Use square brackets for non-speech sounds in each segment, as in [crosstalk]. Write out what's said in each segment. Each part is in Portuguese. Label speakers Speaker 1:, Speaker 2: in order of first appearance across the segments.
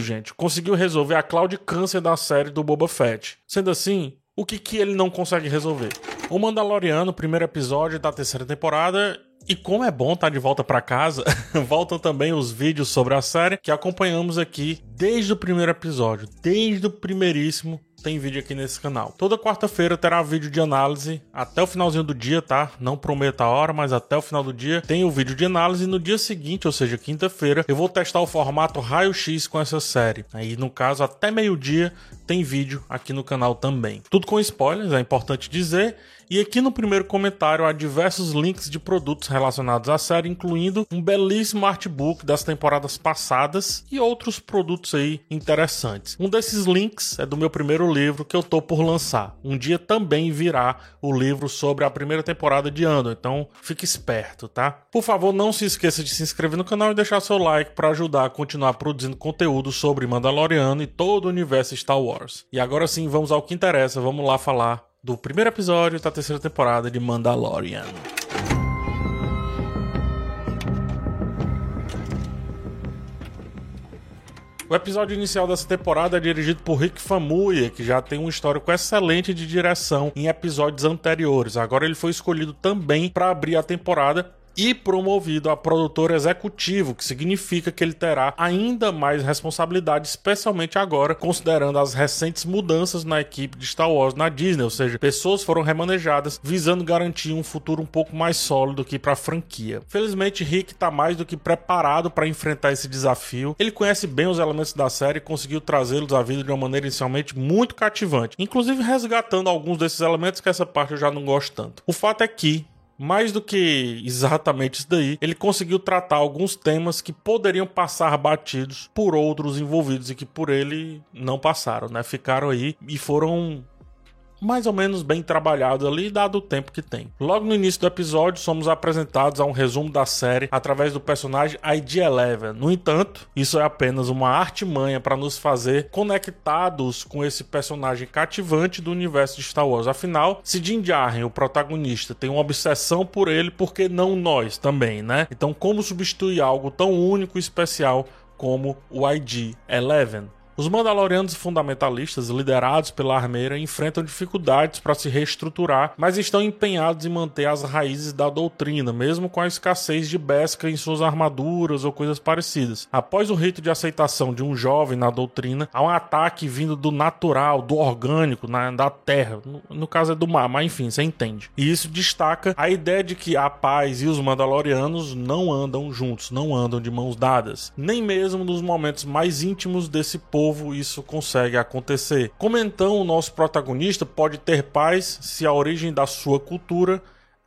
Speaker 1: tudo, gente, conseguiu resolver a cloud câncer da série do Boba Fett. Sendo assim, o que, que ele não consegue resolver? O Mandaloriano, primeiro episódio da terceira temporada, e como é bom estar tá de volta para casa, [laughs] voltam também os vídeos sobre a série que acompanhamos aqui desde o primeiro episódio, desde o primeiríssimo tem vídeo aqui nesse canal. Toda quarta-feira terá vídeo de análise até o finalzinho do dia, tá? Não prometo a hora, mas até o final do dia tem o vídeo de análise. No dia seguinte, ou seja, quinta-feira, eu vou testar o formato raio-x com essa série. Aí, no caso, até meio-dia tem vídeo aqui no canal também. Tudo com spoilers, é importante dizer. E aqui no primeiro comentário há diversos links de produtos relacionados à série, incluindo um belíssimo artbook das temporadas passadas e outros produtos aí interessantes. Um desses links é do meu primeiro livro que eu tô por lançar. Um dia também virá o livro sobre a primeira temporada de Andor, então fique esperto, tá? Por favor, não se esqueça de se inscrever no canal e deixar seu like para ajudar a continuar produzindo conteúdo sobre Mandaloriano e todo o universo Star Wars. E agora sim, vamos ao que interessa, vamos lá falar do primeiro episódio da terceira temporada de Mandalorian. O episódio inicial dessa temporada é dirigido por Rick Famuyiwa, que já tem um histórico excelente de direção em episódios anteriores. Agora ele foi escolhido também para abrir a temporada e promovido a produtor executivo, que significa que ele terá ainda mais responsabilidade, especialmente agora, considerando as recentes mudanças na equipe de Star Wars na Disney, ou seja, pessoas foram remanejadas visando garantir um futuro um pouco mais sólido que para a franquia. Felizmente, Rick está mais do que preparado para enfrentar esse desafio. Ele conhece bem os elementos da série e conseguiu trazê-los à vida de uma maneira inicialmente muito cativante, inclusive resgatando alguns desses elementos que essa parte eu já não gosto tanto. O fato é que mais do que exatamente isso daí, ele conseguiu tratar alguns temas que poderiam passar batidos por outros envolvidos e que por ele não passaram, né? Ficaram aí e foram mais ou menos bem trabalhado ali, dado o tempo que tem. Logo no início do episódio, somos apresentados a um resumo da série através do personagem ID-11. No entanto, isso é apenas uma artimanha para nos fazer conectados com esse personagem cativante do universo de Star Wars. Afinal, se Din Djarin, o protagonista, tem uma obsessão por ele, por que não nós também, né? Então, como substituir algo tão único e especial como o ID-11? Os Mandalorianos fundamentalistas, liderados pela Armeira, enfrentam dificuldades para se reestruturar, mas estão empenhados em manter as raízes da doutrina, mesmo com a escassez de Beskar em suas armaduras ou coisas parecidas. Após o rito de aceitação de um jovem na doutrina, há um ataque vindo do natural, do orgânico, na, da terra. No, no caso é do mar, mas enfim, você entende. E isso destaca a ideia de que a paz e os Mandalorianos não andam juntos, não andam de mãos dadas, nem mesmo nos momentos mais íntimos desse povo novo isso consegue acontecer. Como então o nosso protagonista pode ter paz se a origem da sua cultura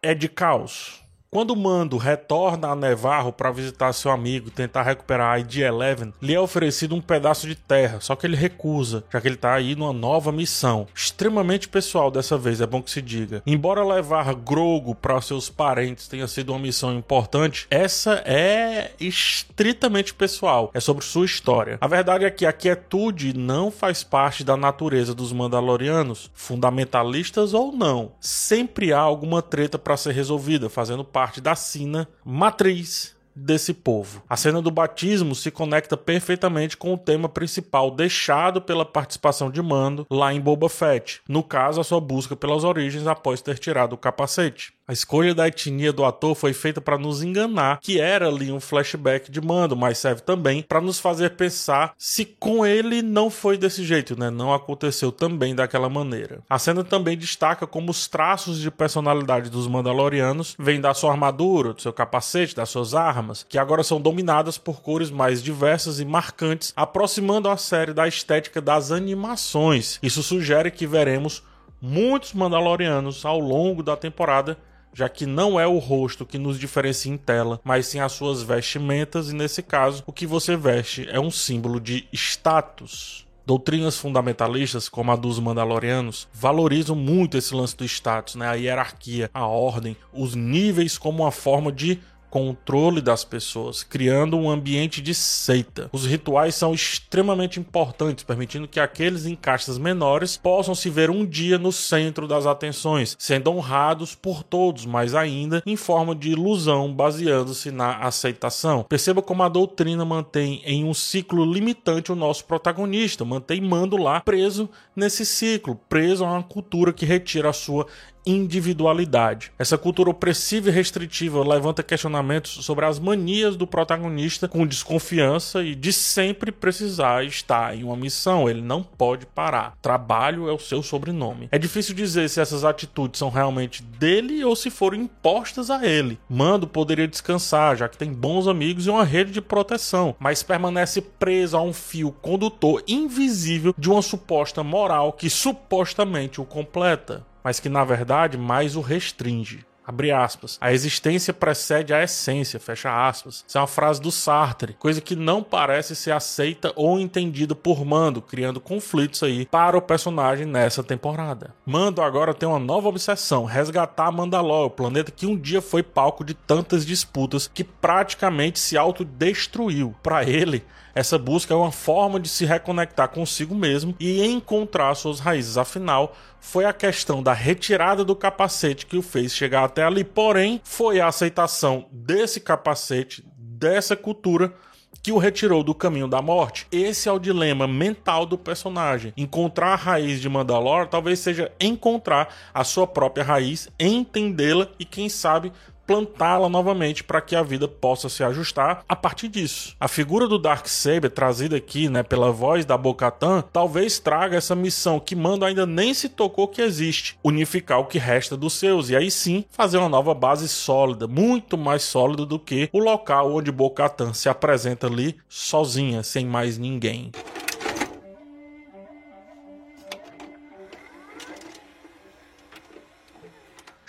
Speaker 1: é de caos? Quando o Mando retorna a Nevarro para visitar seu amigo e tentar recuperar a ID-11, lhe é oferecido um pedaço de terra, só que ele recusa, já que ele está aí numa nova missão. Extremamente pessoal dessa vez, é bom que se diga. Embora levar Grogo para seus parentes tenha sido uma missão importante, essa é estritamente pessoal, é sobre sua história. A verdade é que a quietude não faz parte da natureza dos Mandalorianos, fundamentalistas ou não. Sempre há alguma treta para ser resolvida, fazendo parte parte da sina matriz desse povo. A cena do batismo se conecta perfeitamente com o tema principal deixado pela participação de Mando lá em Boba Fett, no caso a sua busca pelas origens após ter tirado o capacete. A escolha da etnia do ator foi feita para nos enganar que era ali um flashback de Mando, mas serve também para nos fazer pensar se com ele não foi desse jeito, né? Não aconteceu também daquela maneira. A cena também destaca como os traços de personalidade dos Mandalorianos vêm da sua armadura, do seu capacete, das suas armas, que agora são dominadas por cores mais diversas e marcantes, aproximando a série da estética das animações. Isso sugere que veremos muitos Mandalorianos ao longo da temporada já que não é o rosto que nos diferencia em tela, mas sim as suas vestimentas, e nesse caso, o que você veste é um símbolo de status. Doutrinas fundamentalistas, como a dos Mandalorianos, valorizam muito esse lance do status, né? a hierarquia, a ordem, os níveis como uma forma de controle das pessoas, criando um ambiente de seita. Os rituais são extremamente importantes, permitindo que aqueles em castas menores possam se ver um dia no centro das atenções, sendo honrados por todos, mas ainda em forma de ilusão, baseando-se na aceitação. Perceba como a doutrina mantém em um ciclo limitante o nosso protagonista, mantém Mando lá preso nesse ciclo, preso a uma cultura que retira a sua individualidade. Essa cultura opressiva e restritiva levanta questionamentos sobre as manias do protagonista com desconfiança e de sempre precisar estar em uma missão. Ele não pode parar. Trabalho é o seu sobrenome. É difícil dizer se essas atitudes são realmente dele ou se foram impostas a ele. Mando poderia descansar, já que tem bons amigos e uma rede de proteção, mas permanece preso a um fio condutor invisível de uma suposta moral que supostamente o completa mas que na verdade mais o restringe. Abre aspas. A existência precede a essência, fecha aspas. Isso é uma frase do Sartre, coisa que não parece ser aceita ou entendida por Mando, criando conflitos aí para o personagem nessa temporada. Mando agora tem uma nova obsessão: resgatar Mandalor, o planeta que um dia foi palco de tantas disputas que praticamente se autodestruiu. Para ele, essa busca é uma forma de se reconectar consigo mesmo e encontrar suas raízes. Afinal, foi a questão da retirada do capacete que o fez chegar até ali. Porém, foi a aceitação desse capacete, dessa cultura, que o retirou do caminho da morte. Esse é o dilema mental do personagem. Encontrar a raiz de Mandalore talvez seja encontrar a sua própria raiz, entendê-la e, quem sabe, plantá-la novamente para que a vida possa se ajustar a partir disso. A figura do Dark Saber trazida aqui, né, pela voz da Bo-Katan, talvez traga essa missão que Mando ainda nem se tocou que existe, unificar o que resta dos seus e aí sim fazer uma nova base sólida, muito mais sólida do que o local onde Bo-Katan se apresenta ali sozinha, sem mais ninguém.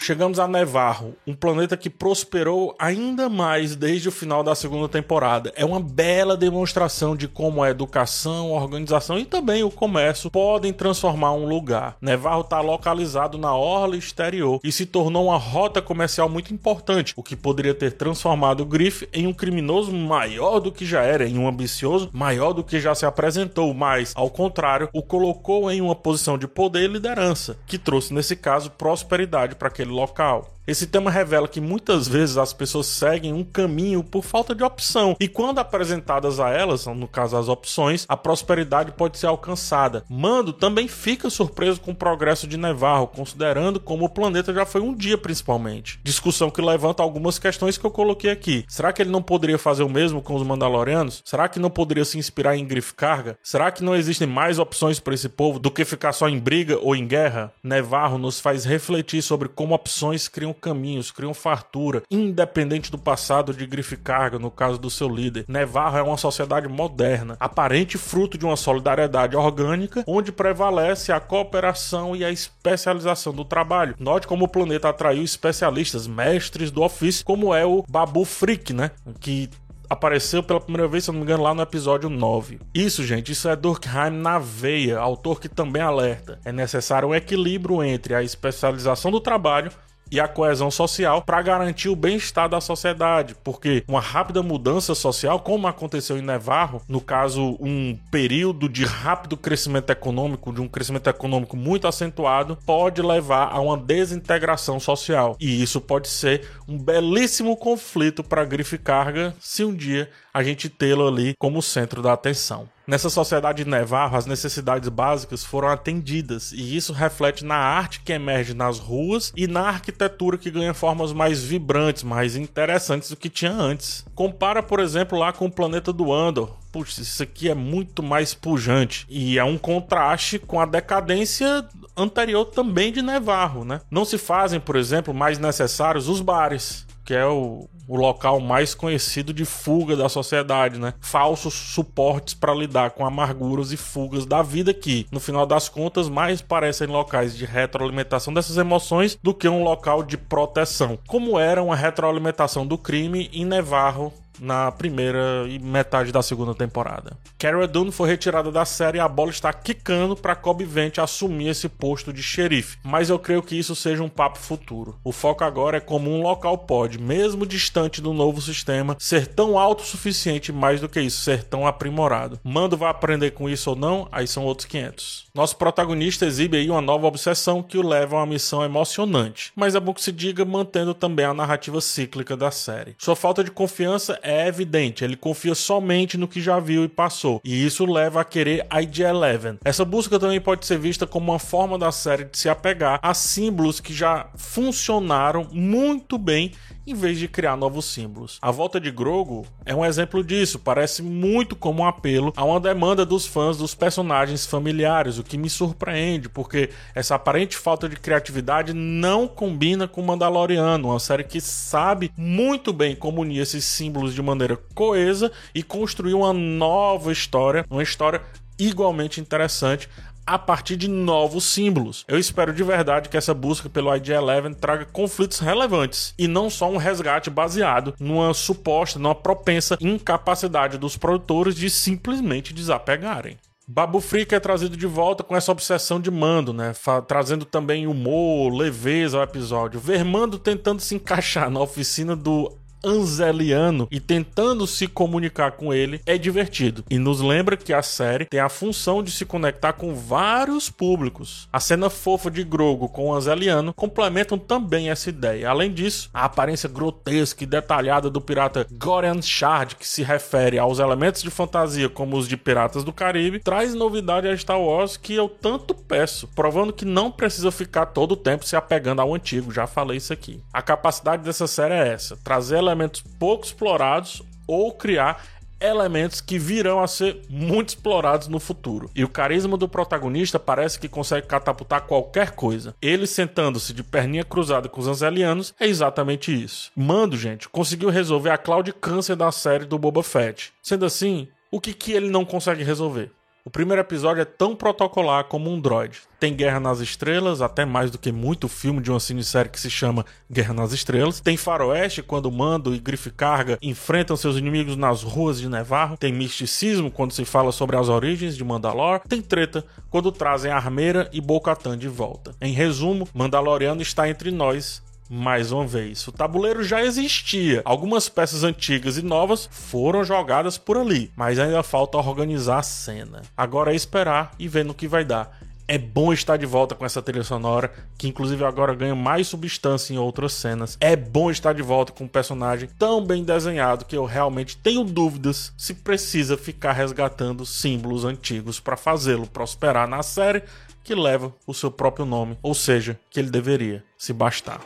Speaker 1: Chegamos a Nevarro, um planeta que prosperou ainda mais desde o final da segunda temporada. É uma bela demonstração de como a educação, a organização e também o comércio podem transformar um lugar. Nevarro está localizado na orla exterior e se tornou uma rota comercial muito importante, o que poderia ter transformado Griff em um criminoso maior do que já era, em um ambicioso maior do que já se apresentou, mas, ao contrário, o colocou em uma posição de poder e liderança, que trouxe, nesse caso, prosperidade para aquele local. Esse tema revela que muitas vezes as pessoas seguem um caminho por falta de opção, e quando apresentadas a elas, no caso as opções, a prosperidade pode ser alcançada. Mando também fica surpreso com o progresso de Nevarro, considerando como o planeta já foi um dia principalmente. Discussão que levanta algumas questões que eu coloquei aqui. Será que ele não poderia fazer o mesmo com os Mandalorianos? Será que não poderia se inspirar em Griff Carga? Será que não existem mais opções para esse povo do que ficar só em briga ou em guerra? Nevarro nos faz refletir sobre como opções criam caminhos, criam fartura, independente do passado de grife carga, no caso do seu líder. Nevarro é uma sociedade moderna, aparente fruto de uma solidariedade orgânica, onde prevalece a cooperação e a especialização do trabalho. Note como o planeta atraiu especialistas, mestres do ofício, como é o Babu Frick, né? Que apareceu pela primeira vez, se não me engano, lá no episódio 9. Isso, gente, isso é Durkheim na veia, autor que também alerta. É necessário um equilíbrio entre a especialização do trabalho e a coesão social para garantir o bem-estar da sociedade, porque uma rápida mudança social, como aconteceu em Nevarro, no caso, um período de rápido crescimento econômico, de um crescimento econômico muito acentuado, pode levar a uma desintegração social. E isso pode ser um belíssimo conflito para Grife Carga se um dia a gente tê-lo ali como centro da atenção. Nessa sociedade de Nevarro, as necessidades básicas foram atendidas, e isso reflete na arte que emerge nas ruas e na arquitetura que ganha formas mais vibrantes, mais interessantes do que tinha antes. Compara, por exemplo, lá com o planeta do Andor. Puxa, isso aqui é muito mais pujante e é um contraste com a decadência anterior também de Nevarro, né? Não se fazem, por exemplo, mais necessários os bares que é o, o local mais conhecido de fuga da sociedade, né? Falsos suportes para lidar com amarguras e fugas da vida que, no final das contas, mais parecem locais de retroalimentação dessas emoções do que um local de proteção, como era uma retroalimentação do crime em Nevarro na primeira e metade da segunda temporada. Cara Dune foi retirada da série e a bola está quicando para Cobb Vent assumir esse posto de xerife, mas eu creio que isso seja um papo futuro. O foco agora é como um local pode, mesmo distante do novo sistema, ser tão autossuficiente mais do que isso, ser tão aprimorado. Mando vai aprender com isso ou não, aí são outros 500. Nosso protagonista exibe aí uma nova obsessão que o leva a uma missão emocionante, mas é bom que se diga mantendo também a narrativa cíclica da série. Sua falta de confiança é evidente, ele confia somente no que já viu e passou, e isso leva a querer ID-11. Essa busca também pode ser vista como uma forma da série de se apegar a símbolos que já funcionaram muito bem em vez de criar novos símbolos. A volta de Grogu é um exemplo disso, parece muito como um apelo a uma demanda dos fãs dos personagens familiares, o que me surpreende, porque essa aparente falta de criatividade não combina com Mandaloriano, uma série que sabe muito bem como unir esses símbolos de maneira coesa e construir uma nova história, uma história igualmente interessante a partir de novos símbolos. Eu espero de verdade que essa busca pelo ID11 traga conflitos relevantes e não só um resgate baseado numa suposta, numa propensa incapacidade dos produtores de simplesmente desapegarem. Babu Frica é trazido de volta com essa obsessão de mando, né? trazendo também humor, leveza ao episódio. Vermando tentando se encaixar na oficina do Anzeliano e tentando se comunicar com ele é divertido. E nos lembra que a série tem a função de se conectar com vários públicos. A cena fofa de Grogo com o Anzeliano complementam também essa ideia. Além disso, a aparência grotesca e detalhada do pirata Gorian Shard, que se refere aos elementos de fantasia como os de Piratas do Caribe, traz novidade a Star Wars que eu tanto peço, provando que não precisa ficar todo o tempo se apegando ao antigo, já falei isso aqui. A capacidade dessa série é essa, trazer elementos pouco explorados ou criar elementos que virão a ser muito explorados no futuro. E o carisma do protagonista parece que consegue catapultar qualquer coisa. Ele sentando-se de perninha cruzada com os anzelianos é exatamente isso. Mando, gente, conseguiu resolver a claudicância da série do Boba Fett. Sendo assim, o que, que ele não consegue resolver? O primeiro episódio é tão protocolar como um droid. Tem Guerra nas Estrelas, até mais do que muito filme de uma cinesérie que se chama Guerra nas Estrelas. Tem Faroeste, quando Mando e Grife Carga enfrentam seus inimigos nas ruas de Nevarro. Tem misticismo, quando se fala sobre as origens de Mandalor. Tem treta, quando trazem Armeira e Bo-Katan de volta. Em resumo, Mandaloriano está entre nós mais uma vez. O tabuleiro já existia. Algumas peças antigas e novas foram jogadas por ali, mas ainda falta organizar a cena. Agora é esperar e ver no que vai dar. É bom estar de volta com essa trilha sonora, que inclusive agora ganha mais substância em outras cenas. É bom estar de volta com um personagem tão bem desenhado que eu realmente tenho dúvidas se precisa ficar resgatando símbolos antigos para fazê-lo prosperar na série que leva o seu próprio nome, ou seja, que ele deveria se bastar.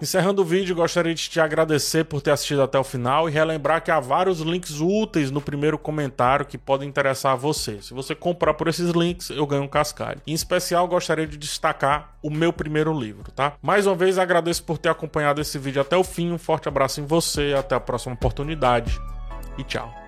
Speaker 1: Encerrando o vídeo, gostaria de te agradecer por ter assistido até o final e relembrar que há vários links úteis no primeiro comentário que podem interessar a você. Se você comprar por esses links, eu ganho um cascalho. Em especial, gostaria de destacar o meu primeiro livro, tá? Mais uma vez, agradeço por ter acompanhado esse vídeo até o fim. Um forte abraço em você, até a próxima oportunidade e tchau.